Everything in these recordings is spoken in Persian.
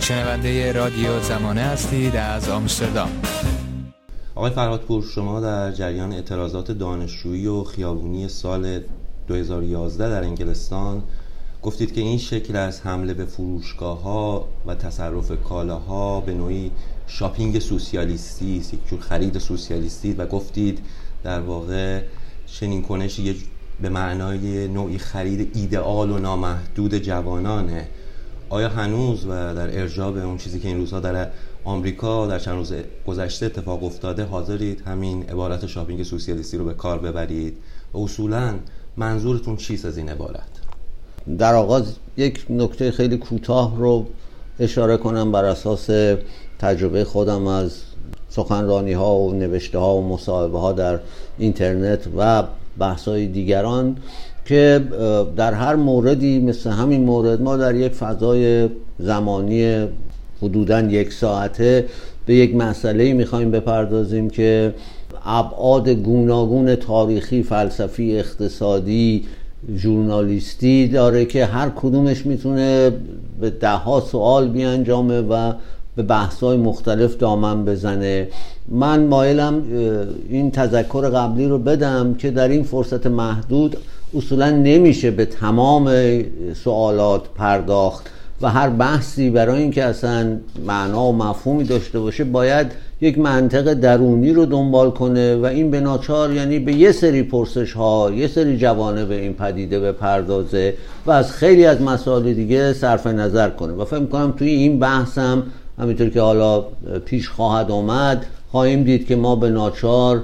شنونده رادیو زمانه هستید از آمستردام. آقای فرهادپور شما در جریان اعتراضات دانشجویی و خیابونی سال 2011 در انگلستان گفتید که این شکل از حمله به فروشگاه ها و تصرف کالاها به نوعی شاپینگ سوسیالیستی است یک جور خرید سوسیالیستی و گفتید در واقع چنین کنش یه به معنای نوعی خرید ایدئال و نامحدود جوانانه. آیا هنوز و در ارجاع به اون چیزی که این روزها در آمریکا در چند روز گذشته اتفاق افتاده حاضرید همین عبارت شاپینگ سوسیالیستی رو به کار ببرید؟ اصولا منظورتون چیست از این عبارت؟ در آغاز یک نکته خیلی کوتاه رو اشاره کنم بر اساس تجربه خودم از سخنرانی ها و نوشته ها و مصاحبه ها در اینترنت و بحث های دیگران. که در هر موردی مثل همین مورد ما در یک فضای زمانی حدودا یک ساعته به یک مسئله می‌خوایم بپردازیم که ابعاد گوناگون تاریخی فلسفی اقتصادی ژورنالیستی داره که هر کدومش می‌تونه به ده ها سوال بیانجامه و به بحث های مختلف دامن بزنه. من مایلم این تذکر قبلی رو بدم که در این فرصت محدود اصولا نمیشه به تمام سوالات پرداخت و هر بحثی برای اینکه اصلا معنا و مفهومی داشته باشه باید یک منطق درونی رو دنبال کنه و این به ناچار یعنی به یه سری پرسش ها یه سری جوانه به این پدیده به پردازه و از خیلی از مسائل دیگه صرف نظر کنه. و فکر کنم توی این بحثم همینطور که حالا پیش خواهد آمد خواهیم دید که ما به ناچار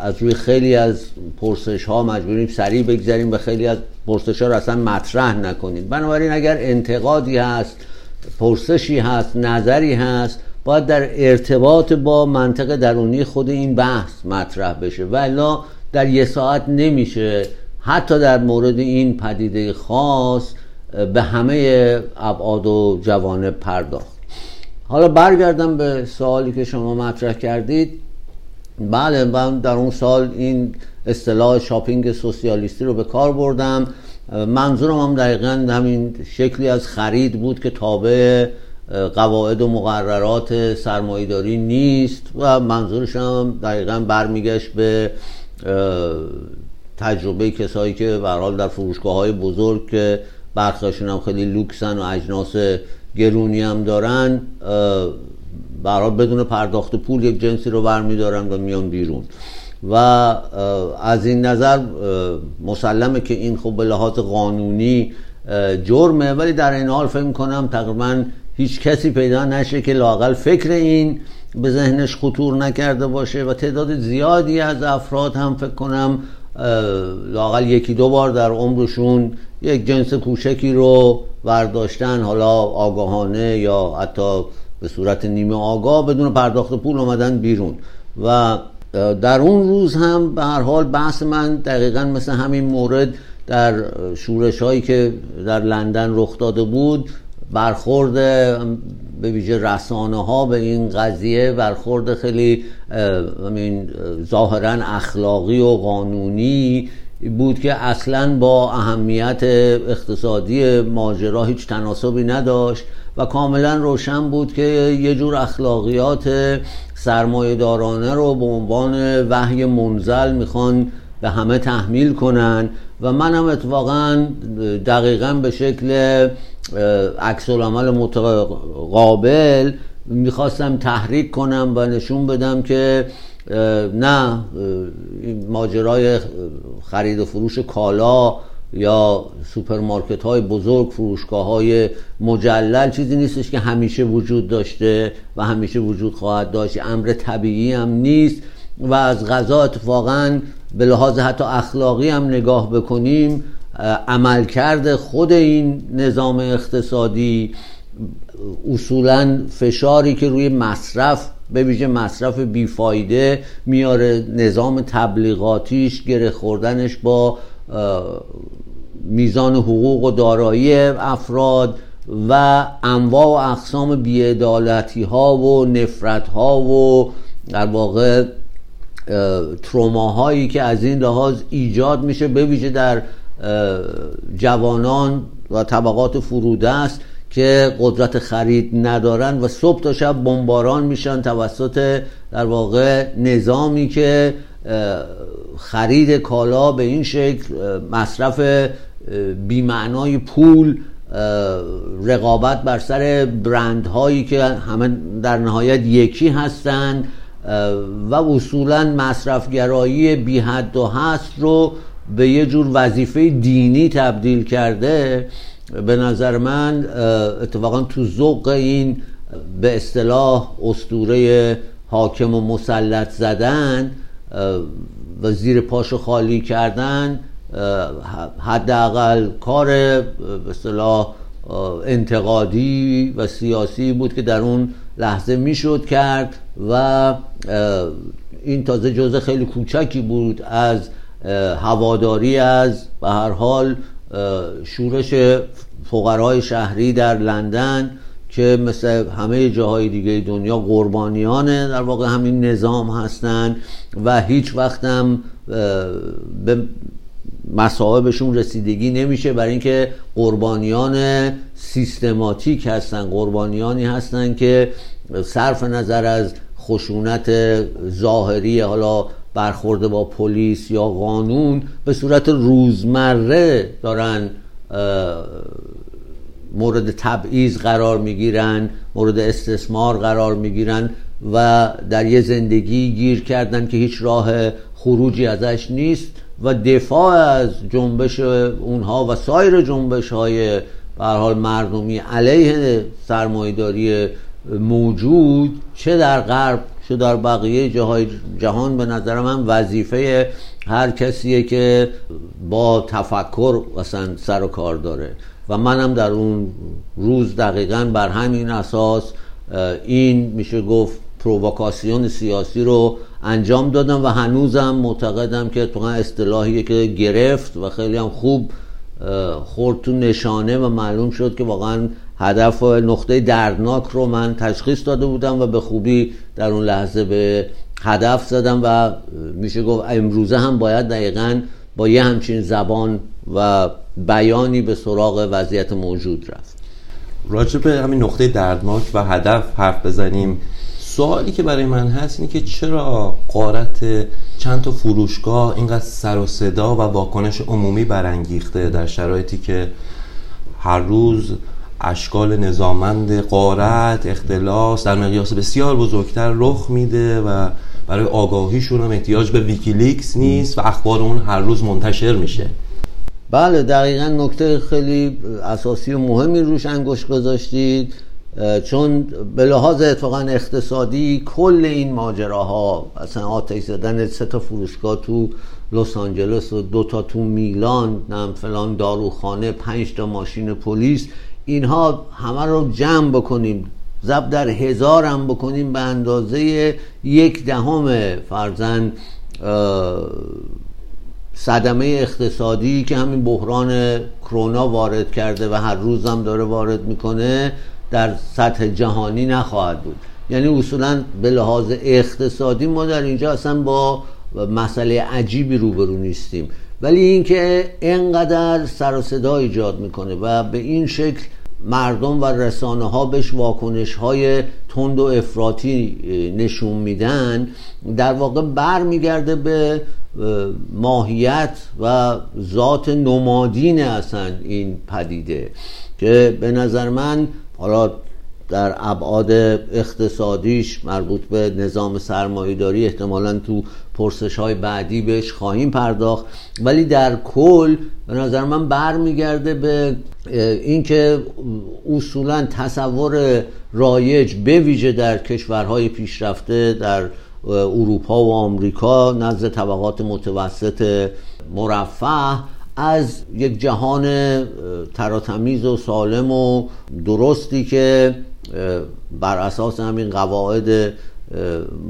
از روی خیلی از پرسش ها مجبوریم سریع بگذاریم و خیلی از پرسش ها رو اصلا مطرح نکنیم. بنابراین اگر انتقادی هست پرسشی هست نظری هست باید در ارتباط با منطق درونی خود این بحث مطرح بشه. و در یه ساعت نمیشه. حتی در مورد این پدیده خاص به همه ابعاد و جوانب پرداخت. حالا برگردم به سوالی که شما مطرح کردید. بله من در اون سال این اصطلاح شاپینگ سوسیالیستی رو به کار بردم. منظورم هم دقیقا همین شکلی از خرید بود که تابع قواعد و مقررات سرمایداری نیست و منظورش هم دقیقا برمیگشت به تجربه کسایی که برحال در فروشگاه های بزرگ که برخیشون هم خیلی لوکسن و اجناس گرونی هم دارن برحال بدون پرداخت پول یک جنسی رو برمیدارن و میان بیرون. و از این نظر مسلمه که این خب به لحاظ قانونی جرمه ولی در این حال فکر کنم تقریبا هیچ کسی پیدا نشه که لاقل فکر این به ذهنش خطور نکرده باشه و تعداد زیادی از افراد هم فکر کنم لاقل یکی دو بار در عمرشون یک جنس کوچکی رو برداشتن حالا آگاهانه یا حتی به صورت نیمه آگاه بدون پرداخت پول اومدن بیرون. و در اون روز هم به هر حال بحث من دقیقا مثل همین مورد در شورش هایی که در لندن رخ داده بود برخورد به ویژه رسانه ها به این قضیه برخورد خیلی ظاهرا اخلاقی و قانونی بود که اصلا با اهمیت اقتصادی ماجرا هیچ تناسبی نداشت. و کاملا روشن بود که یه جور اخلاقیات سرمایه دارانه رو به عنوان وحی منزل می‌خوان به همه تحمیل کنن و منم اتفاقا دقیقا به شکل عکس العمل متقابل می‌خواستم تحریک کنم و نشون بدم که نه ماجرای خرید و فروش کالا یا سوپرمارکت های بزرگ فروشگاه های مجلل چیزی نیستش که همیشه وجود داشته و همیشه وجود خواهد داشت. امر طبیعی هم نیست و از غذا اتفاقا به لحاظ حتی اخلاقی هم نگاه بکنیم عملکرد خود این نظام اقتصادی اصولا فشاری که روی مصرف به ویژه مصرف بیفایده میاره نظام تبلیغاتیش گره خوردنش با میزان حقوق و دارایی افراد و انواع و اقسام بیعدالتی ها و نفرت ها و در واقع تروماهایی که از این لحاظ ایجاد میشه به ویژه در جوانان و طبقات فروده است که قدرت خرید ندارن و صبح تا شب بمباران میشن توسط در واقع نظامی که خرید کالا به این شکل مصرف بیمعنای پول رقابت بر سر برند هایی که همه در نهایت یکی هستند و اصولا مصرفگرایی بی حد و هست رو به یه جور وظیفه دینی تبدیل کرده. به نظر من اتفاقا تو ذوق این به اصطلاح استوره حاکم و مسلط زدن و زیر پاشو خالی کردن حداقل کار به انتقادی و سیاسی بود که در اون لحظه می‌شد کرد و این تازه جزء خیلی کوچکی بود از هواداری از به هر حال شورش فقرای شهری در لندن. که مثل همه جاهای دیگه دنیا قربانیان در واقع همین نظام هستند و هیچ وقتم به مصائبشون رسیدگی نمیشه برای اینکه قربانیان سیستماتیک هستن قربانیانی هستن که صرف نظر از خشونت ظاهری حالا برخورده با پلیس یا قانون به صورت روزمره دارن مورد تبعیض قرار می‌گیرن مورد استثمار قرار می‌گیرن و در یه زندگی گیر کردن که هیچ راه خروجی ازش نیست و دفاع از جنبش اونها و سایر جنبش های حال مردمی علیه سرمایداری موجود چه در غرب چه در بقیه جاهای جهان به نظر من وظیفه هر کسیه که با تفکر مثلا سر و کار داره. و منم در اون روز دقیقا بر همین اساس این میشه گفت پرووکاسیون سیاسی رو انجام دادم و هنوزم معتقدم که تو اصطلاحی که گرفت و خیلی هم خوب خورد تو نشانه و معلوم شد که واقعا هدف و نقطه دردناک رو من تشخیص داده بودم و به خوبی در اون لحظه به هدف زدم و میشه گفت امروزه هم باید دقیقا با یه همچین زبان و بیانی به سراغ وضعیت موجود رفت. راجع به همین نقطه دردناک و هدف حرف بزنیم سوالی که برای من هست اینه که چرا قارت چند تا فروشگاه اینقدر سر و صدا و واکنش عمومی برانگیخته در شرایطی که هر روز اشکال نظامند قارت اختلاس در مقیاس بسیار بزرگتر رخ میده و برای آگاهیشون هم احتیاج به ویکیلیکس نیست و اخبار اون هر روز منتشر میشه. بله دقیقا نکته خیلی اساسی و مهمی روش انگشت گذاشتید چون به لحاظ اتفاقا اقتصادی کل این ماجراها اصلا آتش زدن سه تا فروشگاه تو لس آنجلس و دو تا تو میلان نم فلان داروخانه پنج تا ماشین پلیس اینها همه رو جمع بکنیم. ضرب در هزار هم بکنیم به اندازه یک دهم فرزن صدمه اقتصادی که همین بحران کرونا وارد کرده و هر روز هم داره وارد می‌کنه در سطح جهانی نخواهد بود. یعنی اصولا به لحاظ اقتصادی ما در اینجا اصلا با مسئله عجیبی روبرو نیستیم. ولی اینکه انقدر سر و صدا ایجاد می‌کنه و به این شکل مردم و رسانه ها بهش واکنش های تند و افراطی نشون میدن در واقع بر میگرده به ماهیت و ذات نمادین اصلا این پدیده که به نظر من حالا در ابعاد اقتصادیش مربوط به نظام سرمایهداری احتمالا تو پرسش های بعدی بهش خواهیم پرداخت. ولی در کل به نظر من برمیگرده به اینکه اصولا تصور رایج به ویژه در کشورهای پیشرفته در اروپا و آمریکا نزد طبقات متوسط مرفه از یک جهان تراتمیز و سالم و درستی که بر اساس همین قواعد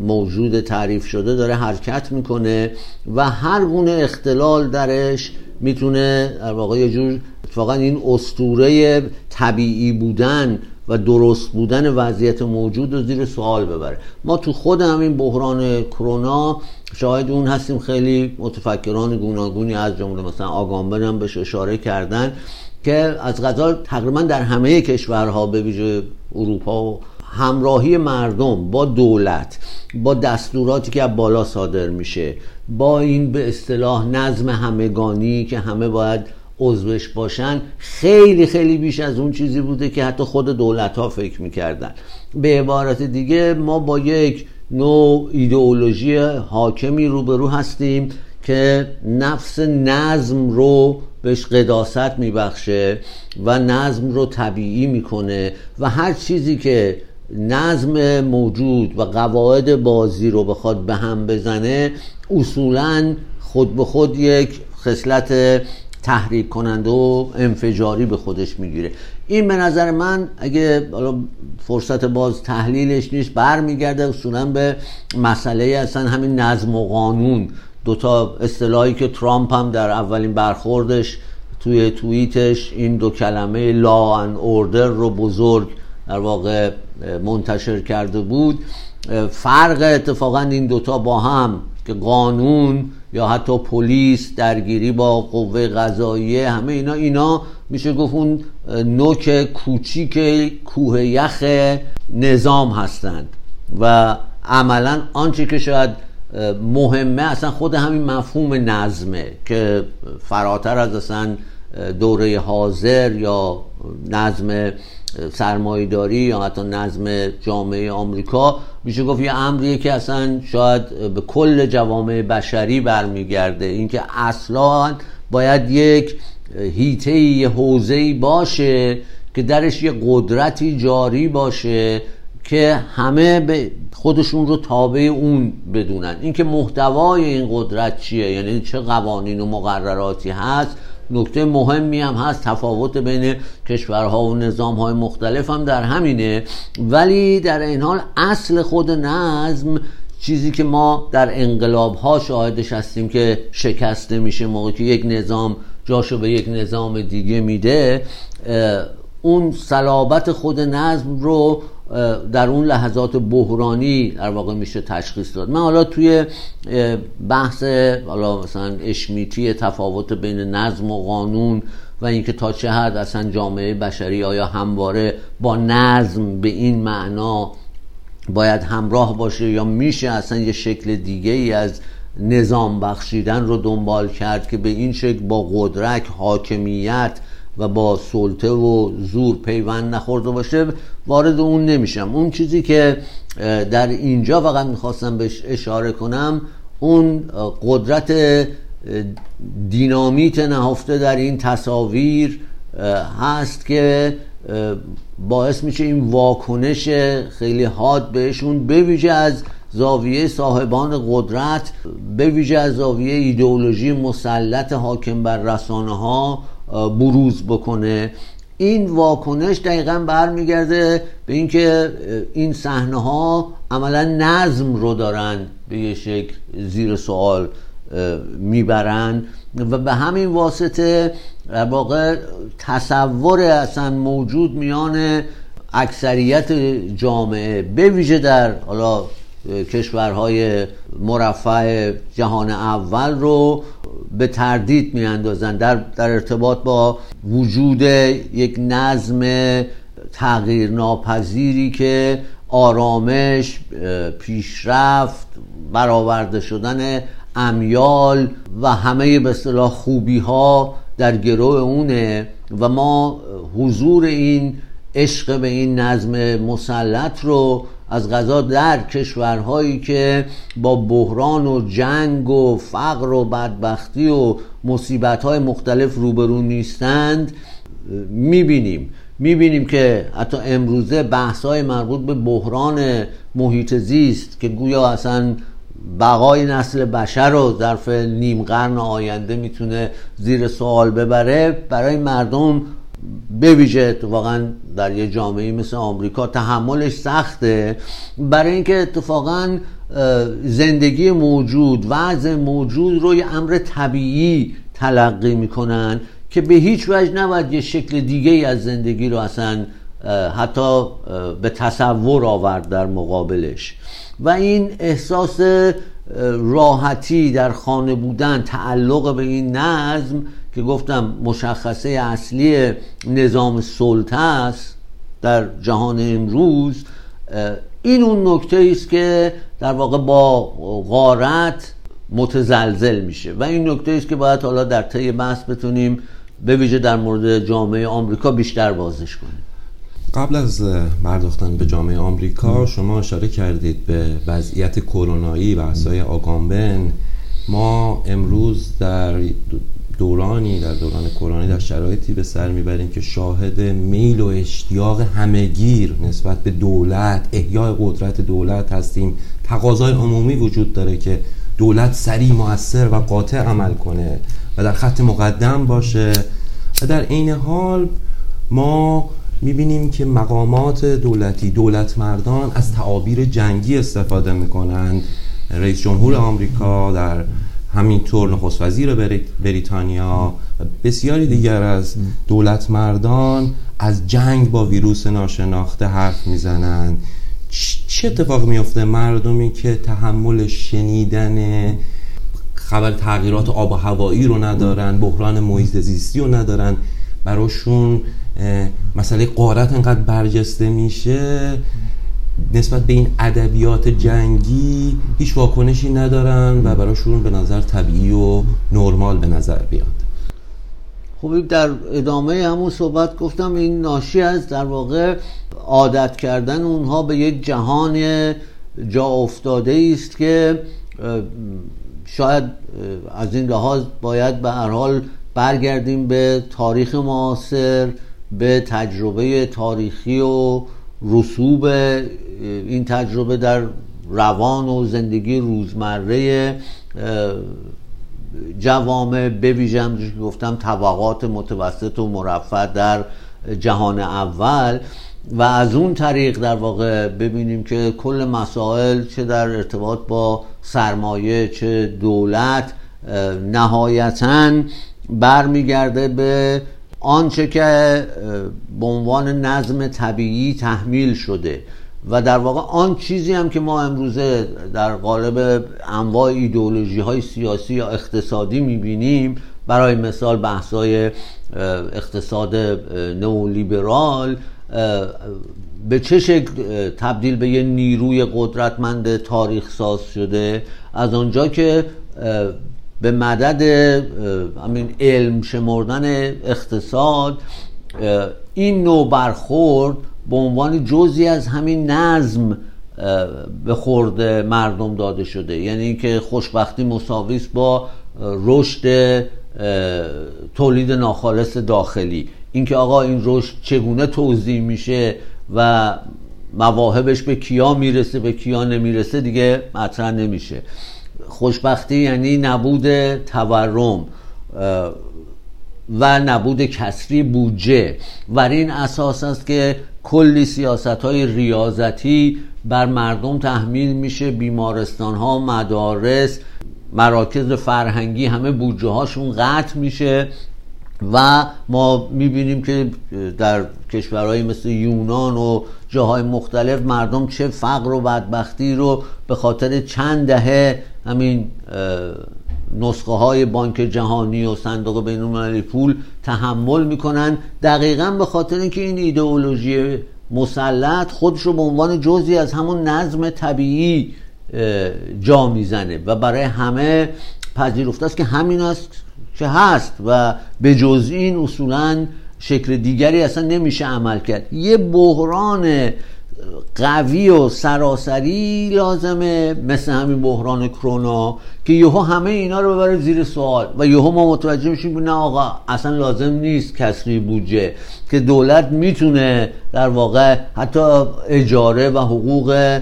موجود تعریف شده داره حرکت می‌کنه و هر گونه اختلال درش می‌تونه در واقع یه جور اتفاقا این استوره طبیعی بودن و درست بودن وضعیت موجود رو زیر سوال ببره. ما تو خود همین بحران کرونا شاهد اون هستیم. خیلی متفکران گوناگونی از جمله مثلا آگامبن هم بهش اشاره کردن که از غذا تقریبا در همه کشورها به ویژه اروپا و همراهی مردم با دولت با دستوراتی که از بالا صادر میشه با این به اصطلاح نظم همگانی که همه باید عضوش باشن خیلی خیلی بیش از اون چیزی بوده که حتی خود دولت ها فکر می‌کردن. به عبارت دیگه ما با یک نوع ایدئولوژی حاکمی روبرو هستیم که نفس نظم رو بهش قداست میبخشه و نظم رو طبیعی می‌کنه و هر چیزی که نظم موجود و قواعد بازی رو بخواد به هم بزنه اصولا خود به خود یک خصلت تحریک کننده و انفجاری به خودش می‌گیره. این به نظر من اگه فرصت باز تحلیلش نیست برمیگرده اصولا به مسئله اصلا همین نظم و قانون. دوتا اصطلاحی که ترامپ هم در اولین برخوردش توی توییتش این دو کلمه لا ان اوردر رو بزرگ در واقع منتشر کرده بود. فرق اتفاقا این دوتا با هم که قانون یا حتی پلیس درگیری با قوه قضاییه همه اینا اینا میشه گفت اون نوک کوچیک کوه یخ نظام هستند. و عملا آنچه که شاید مهمه اصلا خود همین مفهوم نظمه که فراتر از اصلا دوره حاضر یا نظم سرمایداری یا حتی نظم جامعه آمریکا میشه گفت یه امریه که اصلا شاید به کل جوامع بشری برمیگرده. اینکه اصلا باید یک هیته یه حوزه باشه که درش یه قدرتی جاری باشه که همه به خودشون رو تابع اون بدونن. اینکه محتوای این قدرت چیه؟ یعنی چه قوانین و مقرراتی هست؟ نکته مهمی هم هست تفاوت بین کشورها و نظامهای مختلف هم در همینه. ولی در این حال اصل خود نظم چیزی که ما در انقلاب ها شاهدش هستیم که شکسته میشه موقعی که یک نظام جاشو به یک نظام دیگه میده اون صلابت خود نظم رو در اون لحظات بحرانی در واقع میشه تشخیص داد. من حالا توی بحث حالا مثلا اشمیتی تفاوت بین نظم و قانون و اینکه تا چه حد اصلا جامعه بشری آیا همواره با نظم به این معنا باید همراه باشه یا میشه اصلا یه شکل دیگه ای از نظام بخشیدن رو دنبال کرد که به این شکل با قدرت حاکمیت و با سلطه و زور پیوند نخورده باشه؟ وارد اون نمیشم. اون چیزی که در اینجا فقط می‌خواستم بهش اشاره کنم اون قدرت دینامیت نهفته در این تصاویر هست که باعث میشه این واکنش خیلی حاد بهشون بویژه از زاویه صاحبان قدرت به از زاویه ایدئولوژی مسلط حاکم بر رسانه ها بروز بکنه. این واکنش دقیقا برمیگرده به اینکه این صحنه ها عملا نظم رو دارن به یه شکل زیر سوال می‌برن و به همین واسطه واقع تصور اصلا موجود میان اکثریت جامعه به ویژه در حالا کشورهای مرفع جهان اول رو به تردید میاندازن در, در ارتباط با وجود یک نظم تغییر ناپذیری که آرامش پیشرفت برآورده شدن امیال و همه به اصطلاح خوبی ها در گروه اونه و ما حضور این عشق به این نظم مسلط رو از غذا در کشورهایی که با بحران و جنگ و فقر و بدبختی و مصیبت مختلف روبرو نیستند می‌بینیم. می‌بینیم که حتی امروزه بحث های مربوط به بحران محیط زیست که گویا اصلا بقای نسل بشر رو ظرف نیم قرن آینده می‌تونه زیر سوال ببره برای مردم بویژه اتفاقا در یه جامعه مثل آمریکا تحملش سخته. برای اینکه اتفاقا زندگی موجود وضع موجود رو یه امر طبیعی تلقی می‌کنن که به هیچ وجه نباید یه شکل دیگه از زندگی رو اصلا حتی به تصور آورد در مقابلش. و این احساس راحتی در خانه بودن تعلق به این نظم که گفتم مشخصه اصلی نظام سلطه است در جهان امروز این اون نکته است که در واقع با غارت متزلزل میشه و این نکته است که باید حالا در طی بحث بتونیم به ویژه در مورد جامعه آمریکا بیشتر بازش کنیم. قبل از پرداختن به جامعه آمریکا شما اشاره کردید به وضعیت کرونایی و اسای آگامبن. ما امروز در دورانی در دوران کرونا در شرایطی به سر می‌بریم که شاهد میل و اشتیاق همهگیر نسبت به دولت احیای قدرت دولت هستیم. تقاضای عمومی وجود داره که دولت سریع موثر و قاطع عمل کنه و در خط مقدم باشه. و در این حال ما می‌بینیم که مقامات دولتی دولت مردان از تعابیر جنگی استفاده می‌کنند رئیس جمهور آمریکا در همینطور نخست وزیر بریتانیا و بسیاری دیگر از دولت مردان از جنگ با ویروس ناشناخته حرف می‌زنند. چه اتفاق میفته مردمی که تحمل شنیدن خبر تغییرات آب و هوایی رو ندارن بحران محیط زیستی رو ندارن براشون مسئله قارت انقدر برجسته میشه؟ نسبت به این ادبیات جنگی هیچ واکنشی ندارن و براشون به نظر طبیعی و نرمال به نظر بیاد. خب در ادامه همون صحبت گفتم این ناشی از در واقع عادت کردن اونها به یک جهان جا افتاده است که شاید از این لحاظ باید به هر حال برگردیم به تاریخ معاصر به تجربه تاریخی و رسوب این تجربه در روان و زندگی روزمره جوامع بویژم که گفتم طبقات متوسط و مرفع در جهان اول. و از اون طریق در واقع ببینیم که کل مسائل چه در ارتباط با سرمایه چه دولت نهایتا برمیگرده به آنچه که به عنوان نظم طبیعی تحمیل شده و در واقع آن چیزی هم که ما امروزه در قالب انواع ایدئولوژی های سیاسی یا اقتصادی می‌بینیم برای مثال بحثای اقتصاد نئولیبرال به چه شکل تبدیل به یه نیروی قدرتمند تاریخ ساز شده. از آنجا که به مدد همین علم شمردن اقتصاد این نوع برخورد به عنوان جزی از همین نظم به خورد مردم داده شده. یعنی اینکه خوشبختی مساویس با رشد تولید ناخالص داخلی. اینکه آقا این رشد چگونه توضیح میشه و مواهبش به کیا می‌رسه به کیا نمی‌رسه دیگه مطرح نمیشه. خوشبختی یعنی نبود تورم و نبود کسری بودجه. و این اساس است که کلی سیاست های ریاضتی بر مردم تحمیل میشه بیمارستان ها مدارس مراکز فرهنگی همه بودجه هاشون قطع میشه و ما می‌بینیم که در کشورهای مثل یونان و جاهای مختلف مردم چه فقر و بدبختی رو به خاطر چند دهه همین نسخه های بانک جهانی و صندوق بین المللی پول تحمل می‌کنن. دقیقا به خاطر اینکه این ایدئولوژی مسلط خودش رو به عنوان جزی از همون نظم طبیعی جا می‌زنه و برای همه پذیرفته است که همین است که هست و به جز این اصولا شکل دیگری اصلا نمیشه عمل کرد. یه بحران قوی و سراسری لازمه مثل همین بحران کرونا که یهو همه اینا رو ببره زیر سوال. و یهو ما متوجه میشیم نه آقا اصلا لازم نیست کسری بودجه که دولت می‌تونه در واقع حتی اجاره و حقوق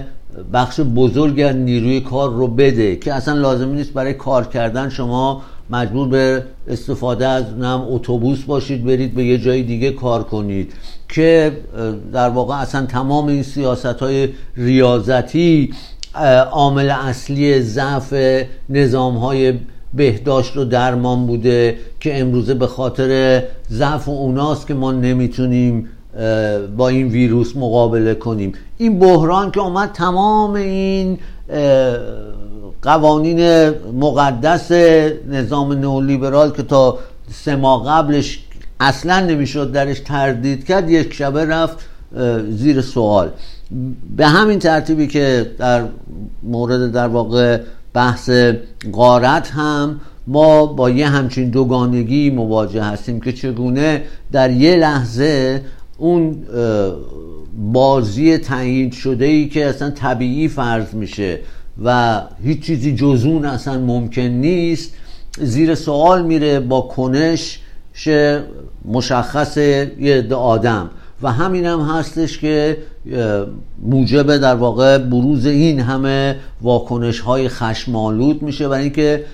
بخش بزرگ نیروی کار رو بده که اصلا لازم نیست برای کار کردن شما مجبور به استفاده از نم اتوبوس باشید برید به یه جای دیگه کار کنید. که در واقع اصلا تمام این سیاست های ریاضتی عامل اصلی ضعف نظام های بهداشت و درمان بوده که امروزه به خاطر ضعف اوناست که ما نمی‌تونیم با این ویروس مقابله کنیم. این بحران که اومد تمام این قوانین مقدس نظام نئولیبرال که تا سه ماه قبلش اصلا نمی‌شد درش تردید کرد یک شبه رفت زیر سوال. به همین ترتیبی که در مورد در واقع بحث قارت هم ما با یه همچین دوگانگی مواجه هستیم که چگونه در یه لحظه اون بازی تعیین شده ای که اصلا طبیعی فرض میشه و هیچ چیزی جزون اصلا ممکن نیست زیر سوال میره با کنش مشخص یه عده آدم. و همین هم هستش که موجب در واقع بروز این همه واکنش های خشمالود میشه برای اینکه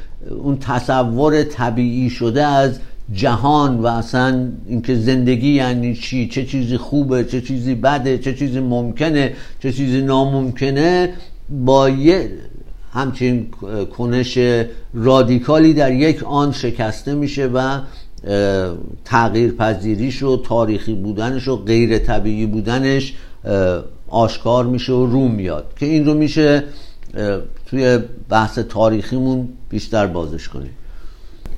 اون تصور طبیعی شده از جهان و اصلا اینکه زندگی یعنی چی چه چیزی خوبه چه چیزی بده چه چیزی ممکنه چه چیزی ناممکنه با یه همچین کنش رادیکالی در یک آن شکسته میشه و تغییر پذیریش و تاریخی بودنش و غیر طبیعی بودنش آشکار میشه و رو میاد. که این رو میشه توی بحث تاریخیمون بیشتر بازش کنیم.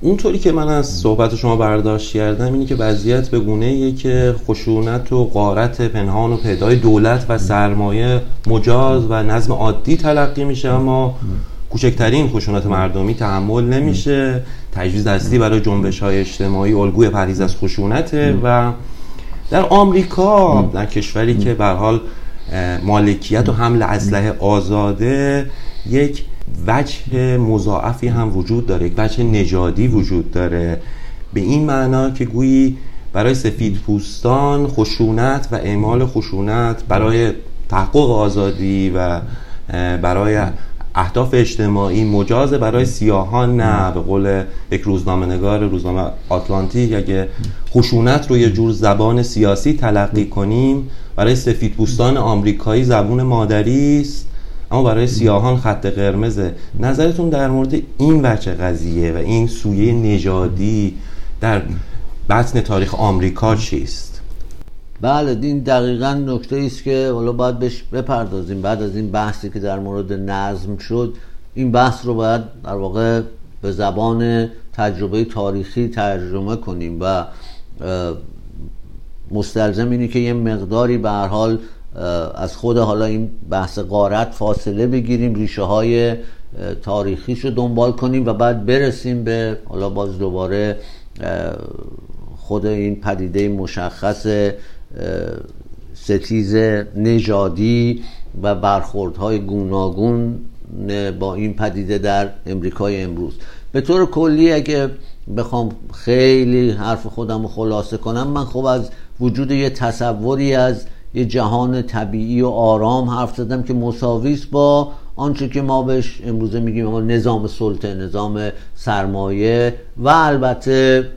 اونطوری که من از صحبت شما برداشت کردم اینه که وضعیت به گونه ایه که خشونت و قارت پنهان و پیدای دولت و سرمایه مجاز و نظم عادی تلقی میشه اما کوچکترین خشونت مردمی تحمل نمیشه. تجویز اصلی برای جنبش های اجتماعی الگوی پریز از خشونته و در آمریکا در کشوری که به حال مالکیت و حمل اسلحه آزاده یک وجه مضاعفی هم وجود داره یک وجه نژادی وجود داره. به این معنا که گویی برای سفید پوستان خشونت و اعمال خشونت برای تحقق آزادی و برای اهداف اجتماعی مجازه برای سیاهان نه. به قول یک روزنامه نگار روزنامه آتلانتیک اگه خشونت رو یه جور زبان سیاسی تلقی کنیم برای سفید پوستان آمریکایی زبون مادری است. اما برای سیاهان خط قرمزه. نظرتون در مورد این وجه قضیه و این سویه نژادی در بطن تاریخ آمریکا چیست؟ بله این دقیقا نکته است که حالا باید بهش بپردازیم. بعد از این بحثی که در مورد نظم شد این بحث رو باید در واقع به زبان تجربه تاریخی ترجمه کنیم و مستلزم اینه که یه مقداری به هر حال از خود حالا این بحث قارت فاصله بگیریم ریشه های تاریخیش رو دنبال کنیم و بعد برسیم به حالا باز دوباره خود این پدیده مشخص ستیز نژادی و برخوردهای گوناگون با این پدیده در امریکای امروز. به طور کلی اگه بخوام خیلی حرف خودم رو خلاصه کنم من خب از وجود یه تصوری از یه جهان طبیعی و آرام حرف زدم که مساویس با آنچه که ما بهش امروزه میگیم نظام سلطه نظام سرمایه و البته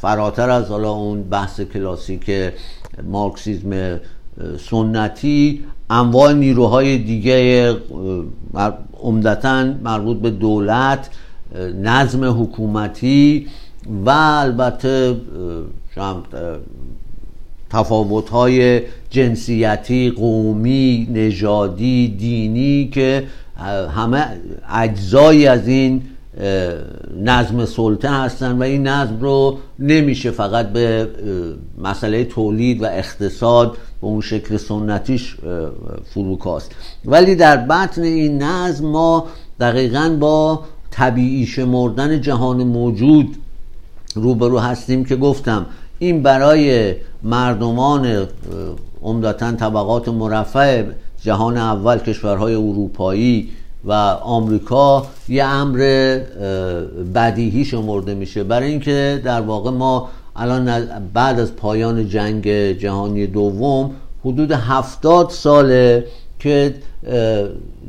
فراتر از حالا اون بحث کلاسیک مارکسیزم سنتی انواع نیروهای دیگه عمدتا مربوط به دولت نظم حکومتی و البته تفاوت های جنسیتی قومی نژادی دینی که همه اجزایی از این نظم سلطه هستن و این نظم رو نمیشه فقط به مسئله تولید و اقتصاد به اون شکل سنتیش فروکاست. ولی در بطن این نظم ما دقیقا با طبیعی شمردن جهان موجود روبرو هستیم که گفتم این برای مردمان عمدتا طبقات مرفع جهان اول کشورهای اروپایی و آمریکا یه امر بدیهی شمرده میشه. برای اینکه در واقع ما الان بعد از پایان جنگ جهانی دوم حدود هفتاد ساله که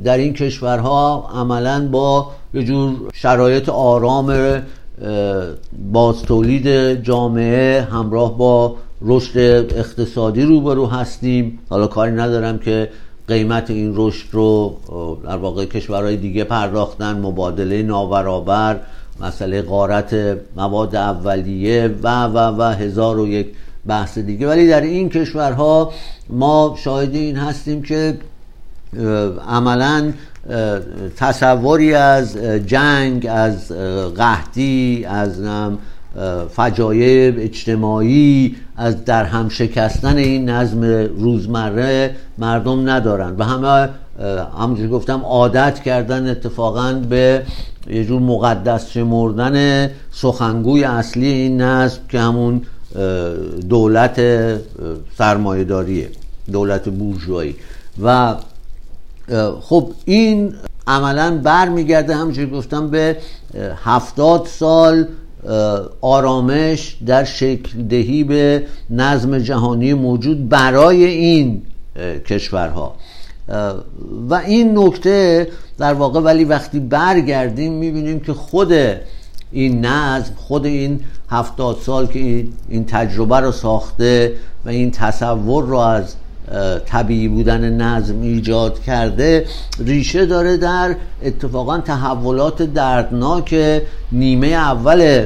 در این کشورها عملا با یه جور شرایط آرام باز تولید جامعه همراه با رشد اقتصادی روبرو هستیم. حالا کاری ندارم که قیمت این رشد رو در واقع کشورهای دیگه پرداختن مبادله نابرابر مسئله قارت مواد اولیه و و و هزار و یک بحث دیگه. ولی در این کشورها ما شاهد این هستیم که عملا تصوری از جنگ از قحطی از فجایع اجتماعی از در هم شکستن این نظم روزمره مردم ندارن. و همه همونجور گفتم عادت کردن اتفاقا به یه جور مقدس شمردن سخنگوی اصلی این نظم که همون دولت سرمایهداریه دولت بورژوایی. و خب این عملا برمیگرده همونجور گفتم به هفتاد سال آرامش در شکل دهی به نظم جهانی موجود برای این کشورها. و این نکته در واقع ولی وقتی برگردیم می‌بینیم که خود این نظم خود این هفتاد سال که این تجربه رو ساخته و این تصور رو از طبیعی بودن نظم ایجاد کرده ریشه داره در اتفاقا تحولات دردناک نیمه اول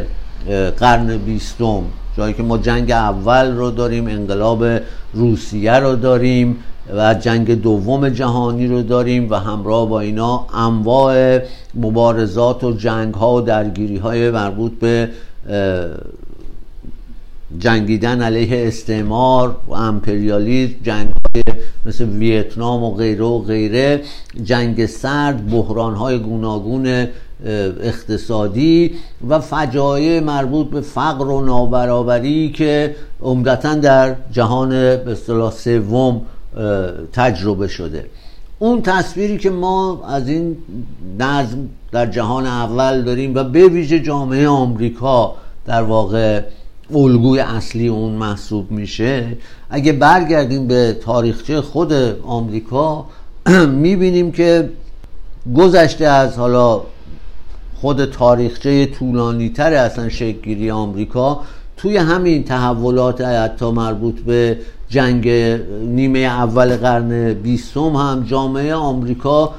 قرن بیستم. جایی که ما جنگ اول رو داریم انقلاب روسیه رو داریم و جنگ دوم جهانی رو داریم و همراه با اینا انواع مبارزات و جنگ ها و درگیری های مربوط به جنگیدن علیه استعمار و امپریالیسم جنگ مثل ویتنام و غیره و غیره جنگ سرد بحران های گوناگون اقتصادی و فجایع مربوط به فقر و نابرابری که عمدتا در جهان به اصطلاح سوم تجربه شده. اون تصویری که ما از این نظم در جهان اول داریم و به ویژه جامعه آمریکا در واقع الگوی اصلی اون محسوب میشه اگه برگردیم به تاریخچه خود آمریکا می‌بینیم که گذشته از حالا خود تاریخچه طولانی تر اصلا شکلگیری آمریکا توی همین تحولات حتی مربوط به جنگ نیمه اول قرن بیستم هم جامعه آمریکا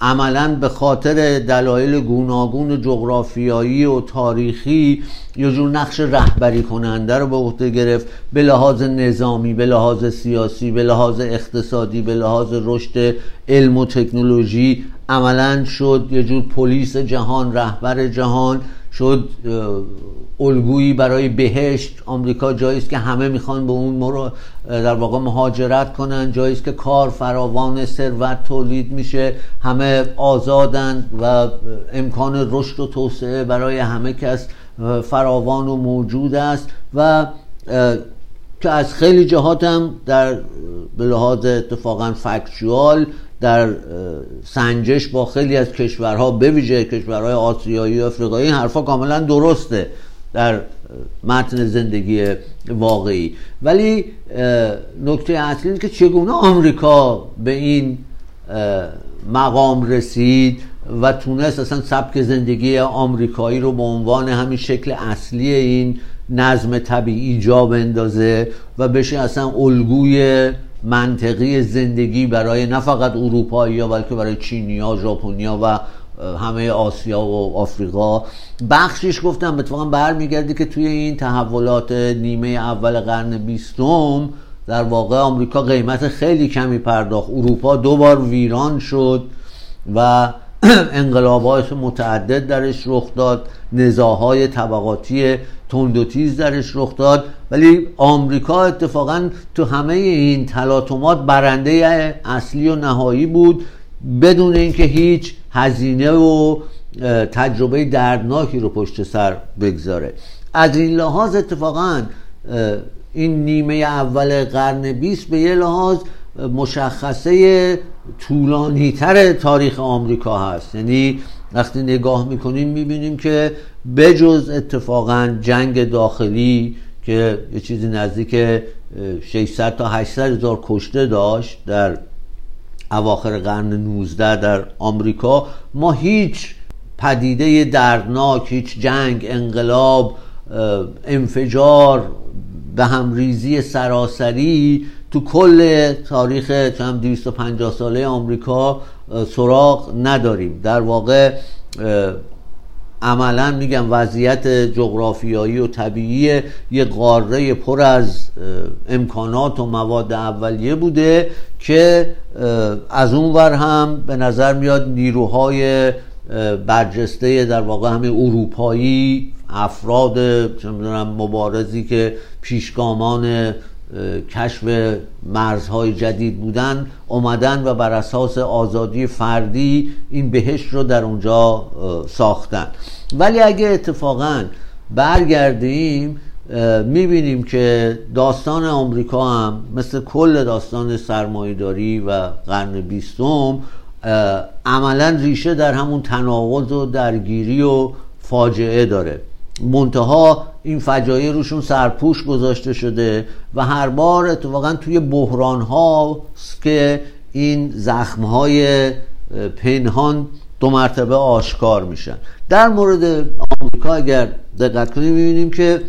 عملا به خاطر دلایل گوناگون جغرافیایی و تاریخی یه جور نقش رهبری کننده رو به عهده گرفت به لحاظ نظامی به لحاظ سیاسی به لحاظ اقتصادی به لحاظ رشد علم و تکنولوژی عملا شد یه جور پلیس جهان رهبر جهان شد الگویی برای بهشت. آمریکا جایی که همه می‌خوان به اون مرو در واقع مهاجرت کنن. جایی که کار فراوان ثروت تولید میشه. همه آزادند و امکان رشد و توسعه برای همه کس فراوان و موجود است و که از خیلی جهات هم در به لحاظ اتفاقا فکچوال در سنجش با خیلی از کشورها به ویژه کشورهای آسیایی و افریقایی این حرفا کاملا درسته. در متن زندگی واقعی. ولی نکته اصلی که چگونه آمریکا به این مقام رسید و تونست اصلا سبک زندگی آمریکایی رو به عنوان همین شکل اصلی این نظم طبیعی جا بندازه و بشه اصلا الگوی منطقی زندگی برای نه فقط اروپایی ها بلکه برای چینیا، ژاپنیا و همه آسیا و آفریقا. بخشش گفتم اتفاقا برمیگرده که توی این تحولات نیمه اول قرن بیستم در واقع آمریکا قیمت خیلی کمی پرداخت. اروپا دو بار ویران شد و انقلابات متعدد درش رخ داد. نزاهای طبقاتی تند و تیز درش رخ داد. ولی آمریکا اتفاقا تو همه این تلاطمات برنده اصلی و نهایی بود. بدون اینکه هیچ هزینه و تجربه دردناکی رو پشت سر بگذاره. از این لحاظ اتفاقا این نیمه اول قرن بیست به یه لحاظ مشخصه طولانی تر تاریخ آمریکا هست. یعنی وقتی نگاه می‌کنیم می‌بینیم که بجز اتفاقا جنگ داخلی که یه چیزی نزدیک 600 تا 800 هزار کشته داشت در اواخر قرن 19 در آمریکا ما هیچ پدیده دردناک هیچ جنگ انقلاب انفجار به همریزی سراسری تو کل تاریخ چند 250 ساله آمریکا سراغ نداریم. در واقع عملا میگم وضعیت جغرافیایی و طبیعی یه قاره پر از امکانات و مواد اولیه بوده که از اون ور هم به نظر میاد نیروهای برجسته در واقع همه اروپایی افراد چه مبارزی که پیشگامان کشف مرزهای جدید بودن اومدن و بر اساس آزادی فردی این بهشت رو در اونجا ساختن. ولی اگه اتفاقا برگردیم می‌بینیم که داستان آمریکا هم مثل کل داستان سرمایداری و قرن بیستم عملا ریشه در همون تناقض و درگیری و فاجعه داره. منتها این فجایع روشون سرپوش گذاشته شده و هر بار اتفاقا توی بحران ها که این زخم های پنهان دو مرتبه آشکار میشن. در مورد آمریکا اگر دقت کنیم می‌بینیم که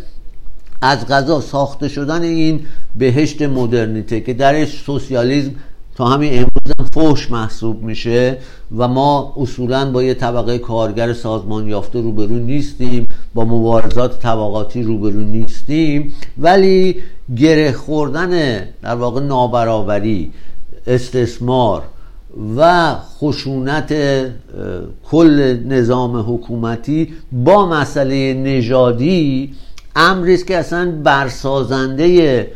از غذا ساخته شدن این بهشت مدرنیته که درش سوسیالیزم تا همین امروز هم فوش محسوب میشه و ما اصولا با یه طبقه کارگر سازمان یافته روبرو نیستیم. با مبارزات طبقاتی روبرو نیستیم ولی گره خوردن در واقع نابرابری استثمار و خشونت کل نظام حکومتی با مسئله نژادی امری است که اصلا برسازنده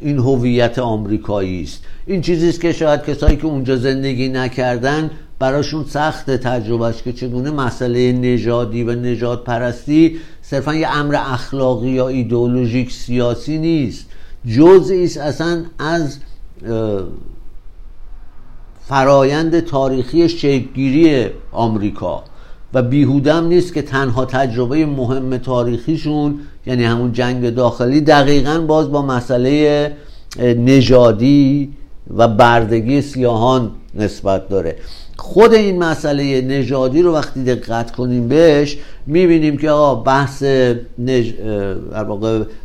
این هویت آمریکایی است. این چیزی است که شاید کسایی که اونجا زندگی نکردن براشون سخت تجربهش که چگونه مسئله نژادی و نجات پرستی صرفا یه امر اخلاقی یا ایدئولوژیک سیاسی نیست. جزئی است اصلا از فرایند تاریخی شکلگیری آمریکا و بیهودم نیست که تنها تجربه مهم تاریخیشون یعنی همون جنگ داخلی دقیقا باز با مسئله نژادی و بردگی سیاهان نسبت داره. خود این مسئله نژادی رو وقتی دقت کنیم بهش می‌بینیم که آقا بحث نج...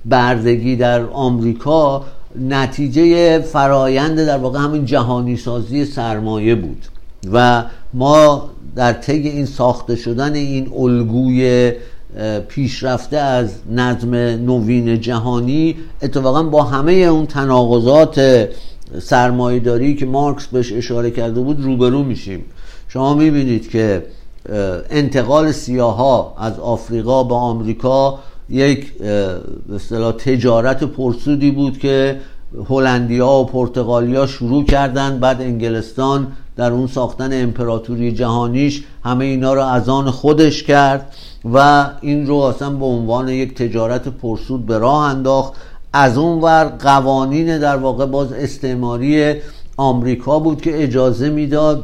بردگی در آمریکا نتیجه فرایند در واقع همین جهانی سازی سرمایه بود. و ما در طی این ساخته شدن این الگوی پیشرفته از نظم نوین جهانی اتفاقا با همه اون تناقضات سرمایهداری که مارکس بهش اشاره کرده بود روبرو میشیم. شما می‌بینید که انتقال سیاها از آفریقا به آمریکا یک اصطلاح تجارت پرسودی بود که هلندیا و پرتغالیا شروع کردن بعد انگلستان در اون ساختن امپراتوری جهانیش همه اینا رو از آن خودش کرد و این رو اصلا به عنوان یک تجارت پرسود به راه انداخت. از اون ور قوانین در واقع باز استعماری آمریکا بود که اجازه می‌داد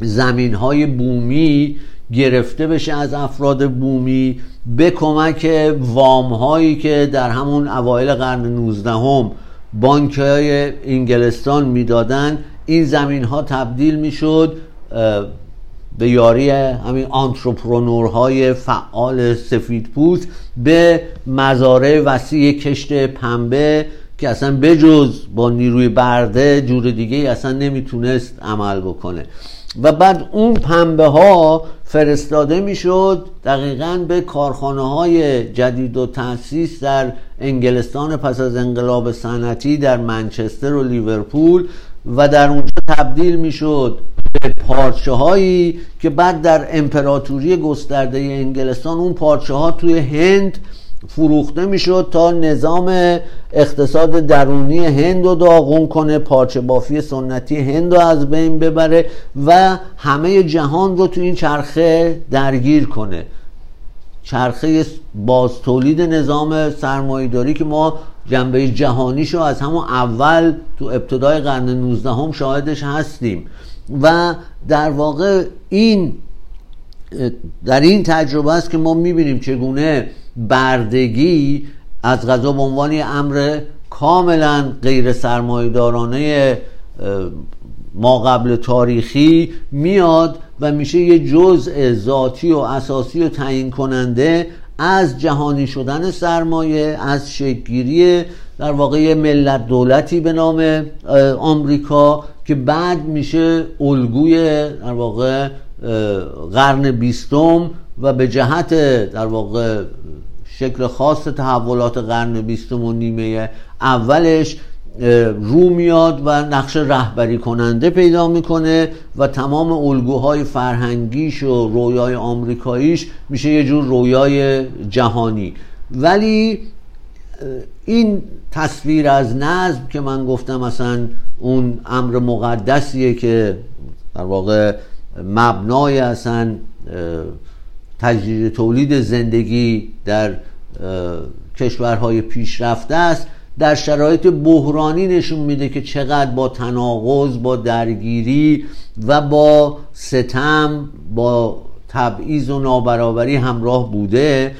زمین های بومی گرفته بشه از افراد بومی به کمک وام هایی که در همون اوایل قرن 19 هم بانک های انگلستان می‌دادن این زمین ها تبدیل می‌شد به یاری همین های فعال سفید پوست به مزارع وسیع کشت پنبه که اصلا بجز با نیروی برده جور دیگه اصلا نمی‌تونست عمل بکنه. و بعد اون پنبه ها فرستاده می‌شد دقیقا به کارخانه های جدید و تاسیس در انگلستان پس از انقلاب صنعتی در منچستر و لیورپول و در اونجا تبدیل می‌شد پارچه هایی که بعد در امپراتوری گسترده انگلستان اون پارچه ها توی هند فروخته می‌شد تا نظام اقتصاد درونی هند رو داغون کنه پارچه بافی سنتی هند رو از بین ببره و همه جهان رو تو این چرخه درگیر کنه. چرخه باز تولید نظام سرمایهداری که ما جنبه جهانیش رو از همون اول تو ابتدای قرن 19 هم شاهدش هستیم. و در واقع این در این تجربه است که ما می‌بینیم چگونه بردگی از غذا به عنوان امر کاملا غیر سرمایدارانه ما قبل تاریخی میاد و میشه یه جزء ذاتی و اساسی و تعیین کننده از جهانی شدن سرمایه از شکلگیری در واقع ملت دولتی به نام آمریکا که بعد میشه الگوی در واقع قرن بیستم و به جهت در واقع شکل خاص تحولات قرن بیستم و نیمه اولش رو میاد و نقش رهبری کننده پیدا می‌کنه و تمام الگوهای فرهنگیش و رویای آمریکاییش میشه یه جور رویای جهانی. ولی این تصویر از نظم که من گفتم مثلا اون امر مقدسیه که در واقع مبنای اصلا تجدید تولید زندگی در کشورهای پیشرفته است در شرایط بحرانی نشون میده که چقدر با تناقض با درگیری و با ستم با تبعیض و نابرابری همراه بوده.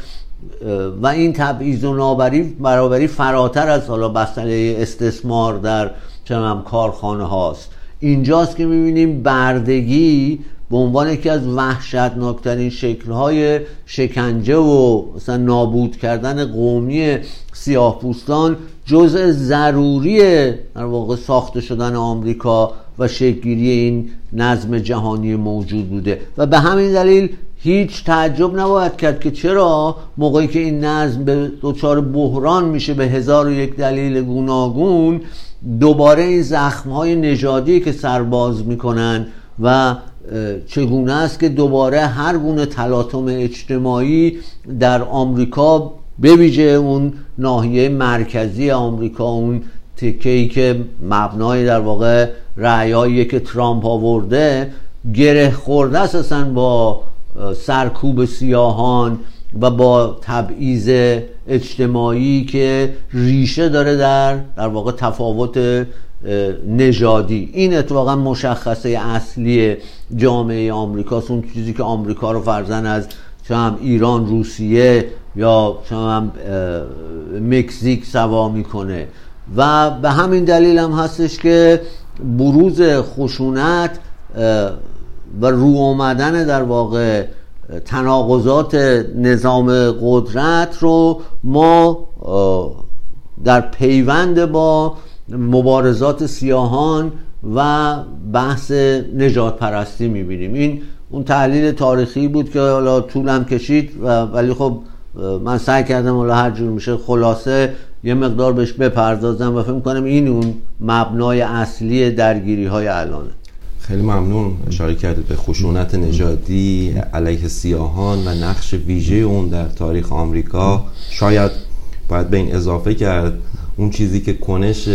و این تبعیض و نابرابری فراتر از حالا مسئله استثمار در چنم کارخانه هاست. اینجاست که می‌بینیم بردگی به عنوان یکی از وحشتناکترین شکلهای شکنجه و مثلا نابود کردن قومی سیاه پوستان جزء ضروری در واقع ساخته شدن آمریکا و شکلگیری این نظم جهانی موجود بوده. و به همین دلیل هیچ تعجب نباید کرد که چرا موقعی که این نظم به دچار بحران میشه به هزار و یک دلیل گوناگون دوباره این زخمهای نژادی که سرباز می‌کنن و چگونه است که دوباره هر گونه تلاطم اجتماعی در آمریکا بویژه اون ناحیه مرکزی آمریکا اون تکهی که مبنای در واقع رعیایی که ترامپ آورده گره خورده است با سرکوب سیاهان و با تبعیض اجتماعی که ریشه داره در در واقع تفاوت نژادی. این اتفاقا مشخصه اصلی جامعه آمریکاست اون چیزی که آمریکا رو فرزن از هم ایران روسیه یا هم مکزیک سوا می‌کنه. و به همین دلیل هم هستش که بروز خشونت و رو آمدن در واقع تناقضات نظام قدرت رو ما در پیوند با مبارزات سیاهان و بحث نجات پرستی می‌بینیم. این اون تحلیل تاریخی بود که حالا طولم کشید ولی خب من سعی کردم حالا هر جور میشه خلاصه یه مقدار بهش بپردازم و فکر کنم این اون مبنای اصلی درگیری های الانه. خیلی ممنون. اشاره کردید به خشونت نژادی علیه سیاهان و نقش ویژه اون در تاریخ آمریکا. شاید باید به این اضافه کرد اون چیزی که کنش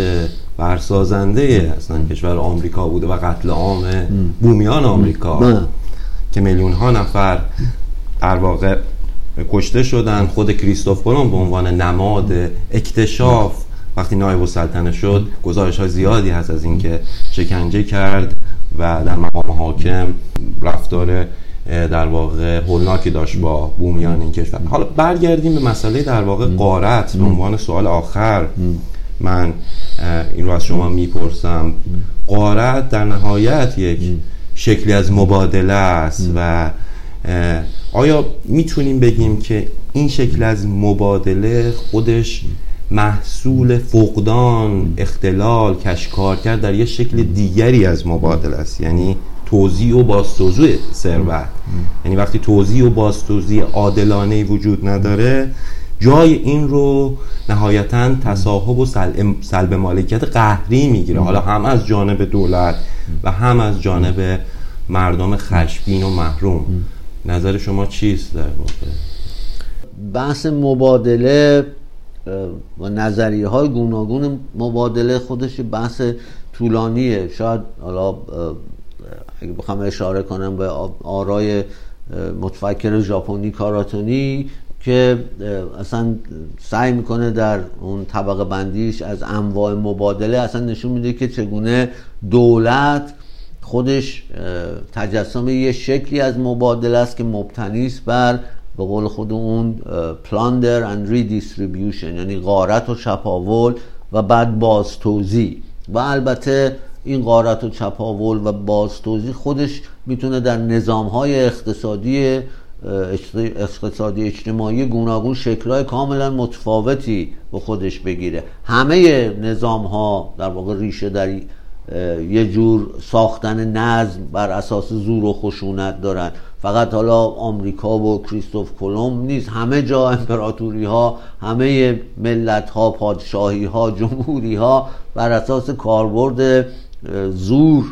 برسازنده اصلا کشور آمریکا بوده و قتل عام بومیان آمریکا که میلیون ها نفر در واقع کشته شدن. خود کریستوف کلمب به عنوان نماد اکتشاف وقتی نایب السلطنه شد گزارش های زیادی هست از اینکه شکنجه کرد. و در مقام حاکم رفتار در واقع هولناکی داشت با بومیان این کشور. حالا برگردیم به مسئله در واقع قارت. به عنوان سوال آخر من این رو از شما می‌پرسم. قارت در نهایت یک شکلی از مبادله است و آیا می‌تونیم بگیم که این شکل از مبادله خودش محصول فقدان اختلال کشکار کرد در یه شکل دیگری از مبادله است. یعنی توزیع و بازتوزیع ثروت. یعنی وقتی توزیع و بازتوزیع عادلانه وجود نداره جای این رو نهایتا تصاحب و سلب مالکیت قهری می‌گیره. حالا هم از جانب دولت و هم از جانب مردم خشبین و محروم. نظر شما چیست در واقع؟ بحث مبادله و نظریه های گوناگون مبادله خودش بحث طولانیه. شاید حالا اگه بخوام اشاره کنم به آرای متفکر ژاپنی کاراتانی که اصلا سعی می‌کنه در اون طبقه بندیش از انواع مبادله اصلا نشون میده که چگونه دولت خودش تجسم یه شکلی از مبادله است که مبتنی است بر به قول خود اون plunder and redistribution یعنی غارت و چپاول و بعد بازتوزیع و البته این غارت و چپاول و بازتوزیع خودش می‌تونه در نظام های اقتصادی اقتصادی اجتماعی گوناگون شکلهای کاملا متفاوتی به خودش بگیره. همه نظام ها در واقع ریشه در یه جور ساختن نظم بر اساس زور و خشونت دارن. فقط حالا آمریکا و کریستوف کلمب نیست. همه جا امپراتوری ها همه ملت ها پادشاهی ها جمهوری ها بر اساس کاربرد زور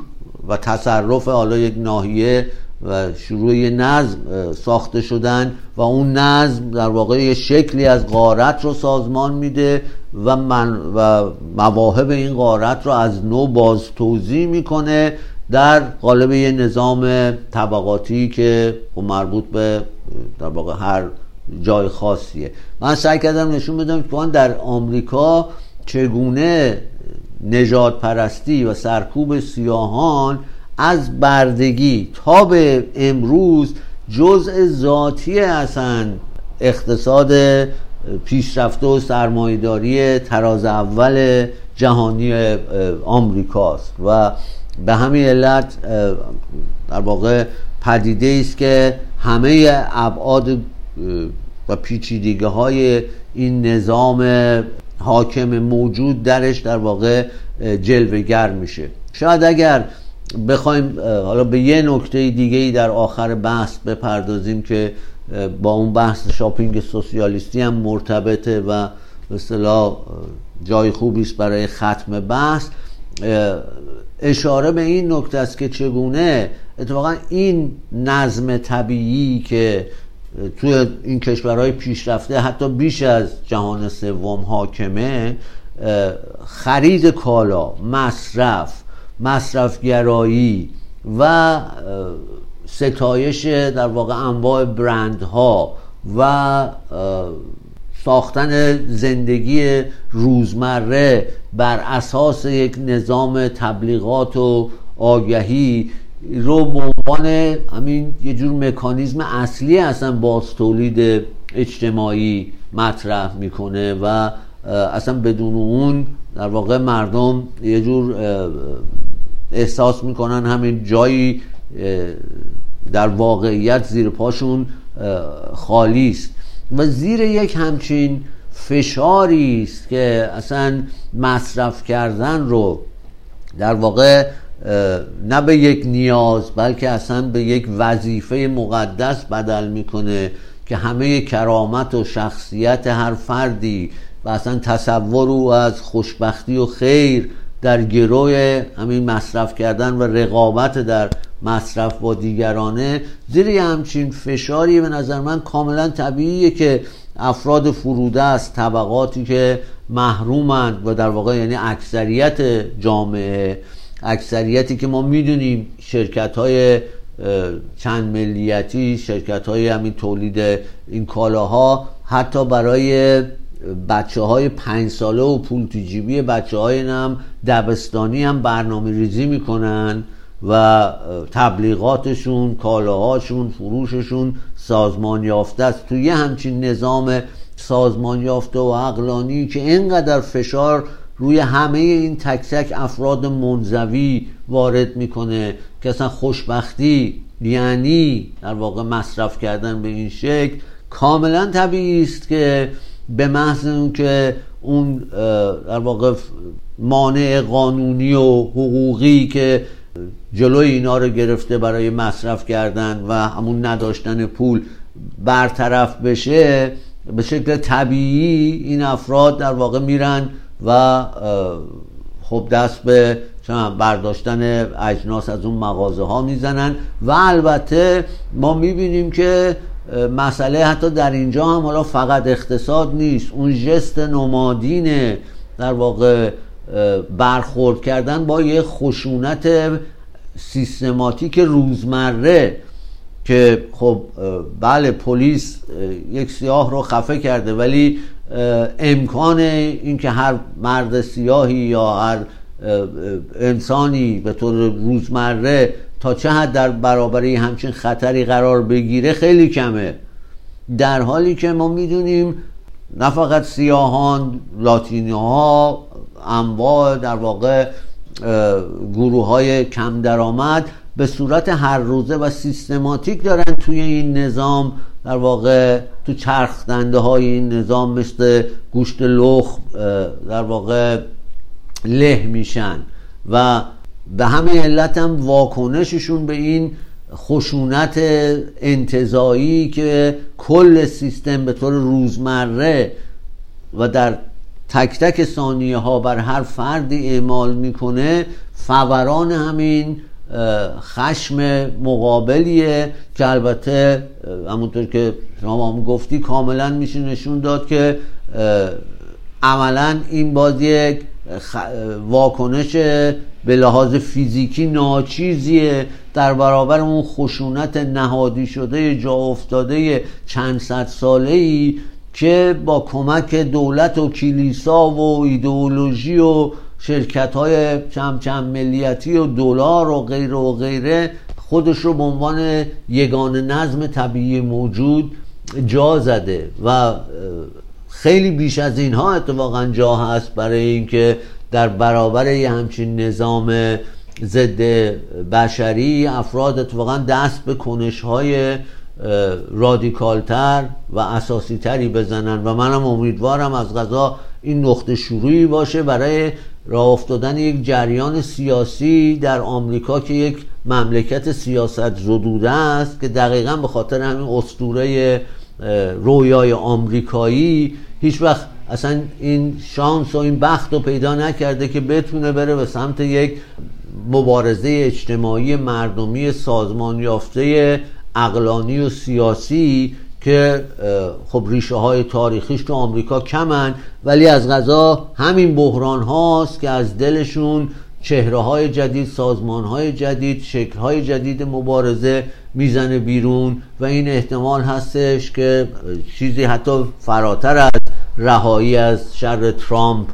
و تصرف حالا یک ناحیه و شروع نظم ساخته شدن و اون نظم در واقع یه شکلی از غارت رو سازمان میده و, من و مواهب این غارت رو از نو باز توضیح می‌کنه در قالب یه نظام طبقاتی که خب مربوط به در واقع هر جای خاصیه. من سعی کردم نشون بدم که در آمریکا چگونه نجات پرستی و سرکوب سیاهان از بردگی تا به امروز جزء ذاتی اصلا اقتصاد پیشرفته و سرمایداری تراز اول جهانی آمریکاست و به همین علت در واقع پدیده است که همه ابعاد و پیچیدگی های این نظام حاکم موجود درش در واقع جلوگر میشه. شاید اگر بخوایم حالا به یه نکته دیگه ای در آخر بحث بپردازیم که با اون بحث شاپینگ سوسیالیستی هم مرتبطه و به جای خوبی است برای ختم بحث اشاره به این نکته است که چگونه اتفاقا این نظم طبیعی که توی این کشورهای پیشرفته حتی بیش از جهان سوم حاکمه خرید کالا مصرف مصرفگرایی و ستایش در واقع انواع برندها و ساختن زندگی روزمره بر اساس یک نظام تبلیغات و آگهی رو به عنوان همین یه جور مکانیزم اصلی اصلا باز تولید اجتماعی مطرح می‌کنه و اصلا بدون اون در واقع مردم یه جور احساس می‌کنن همین جایی در واقعیت زیر پاشون خالی است. و زیر یک همچین فشاری است که اصلا مصرف کردن رو در واقع نه به یک نیاز بلکه اصلا به یک وظیفه مقدس بدل می‌کنه که همه کرامت و شخصیت هر فردی و اصلا تصور او از خوشبختی و خیر در گروه همین مصرف کردن و رقابت در مصرف با دیگرانه زیر همچین فشاری به نظر من کاملا طبیعیه که افراد فروده است طبقاتی که محرومند و در واقع یعنی اکثریت جامعه اکثریتی که ما می‌دونیم شرکت های چند ملیتی شرکت های همین تولید این کالاها حتی برای بچه های پنج ساله و پول تجیبی بچه های هم دبستانی هم برنامه ریزی می‌کنن و تبلیغاتشون کالاهاشون فروششون سازمان یافته است. توی همچین نظام سازمان یافته و اقلانی که اینقدر فشار روی همه این تک تک افراد منزوی وارد می‌کنه که اصلا خوشبختی یعنی در واقع مصرف کردن به این شکل کاملا طبیعی است که به محض اون که اون در واقع مانع قانونی و حقوقی که جلوی اینا رو گرفته برای مصرف کردن و همون نداشتن پول برطرف بشه به شکل طبیعی این افراد در واقع میرن و خب دست به برداشتن اجناس از اون مغازه ها می‌زنن. و البته ما می‌بینیم که مسئله حتی در اینجا هم حالا فقط اقتصاد نیست. اون جست نمادین در واقع برخورد کردن با یه خشونت سیستماتیک روزمره که خب بله پلیس یک سیاه رو خفه کرده ولی امکان اینکه هر مرد سیاهی یا هر انسانی به طور روزمره تا چه حد در برابر همچین خطری قرار بگیره خیلی کمه. در حالی که ما می‌دونیم نه فقط سیاهان لاتینی ها انواع در واقع گروه های کم درآمد به صورت هر روزه و سیستماتیک دارن توی این نظام در واقع تو چرخدنده های این نظام مثل گوشت لخ در واقع له میشن و به همه علت هم واکنششون به این خشونت انتظایی که کل سیستم به طور روزمره و در تک تک ثانیه ها بر هر فردی اعمال می‌کنه فوران همین خشم مقابلیه که البته همونطور که شما هم گفتی کاملا میشه نشون داد که عملا این باز یک واکنش به لحاظ فیزیکی ناچیزیه. در برابر اون خشونت نهادی شده جا افتاده چند صد ساله ای که با کمک دولت و کلیسا و ایدئولوژی و شرکت های چم چم ملیتی و دلار و غیره و غیره خودش رو به عنوان یگان نظم طبیعی موجود جا زده و خیلی بیش از اینها اتفاقا جا هست برای اینکه در برابر یه همچین نظام ضد بشری افراد اتفاقا دست به کنش های رادیکالتر و اساسی تری بزنن و منم امیدوارم از غذا این نقطه شروعی باشه برای راه افتادن یک جریان سیاسی در آمریکا که یک مملکت سیاست زدوده است که دقیقا به خاطر همین اسطوره رویای آمریکایی هیچ وقت اصلا این شانس و این بخت رو پیدا نکرده که بتونه بره به سمت یک مبارزه اجتماعی مردمی سازمان یافته اقلانی و سیاسی که خب ریشه های تاریخیش تو آمریکا کمن ولی از غذا همین بحران هاست که از دلشون چهره های جدید سازمان های جدید شکل های جدید مبارزه می‌زنه بیرون و این احتمال هستش که چیزی حتی فراتر از رهایی از شر ترامپ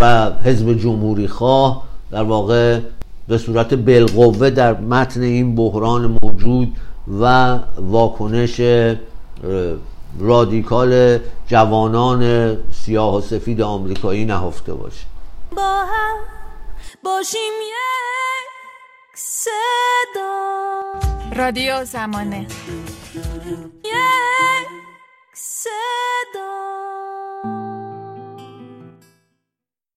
و حزب جمهوری خواه در واقع به صورت بالقوه در متن این بحران موجود و واکنش رادیکال جوانان سیاه و سفید آمریکایی نهفته باشه. با هم باشیم یک صدا. رادیو زمانه. یک صدا.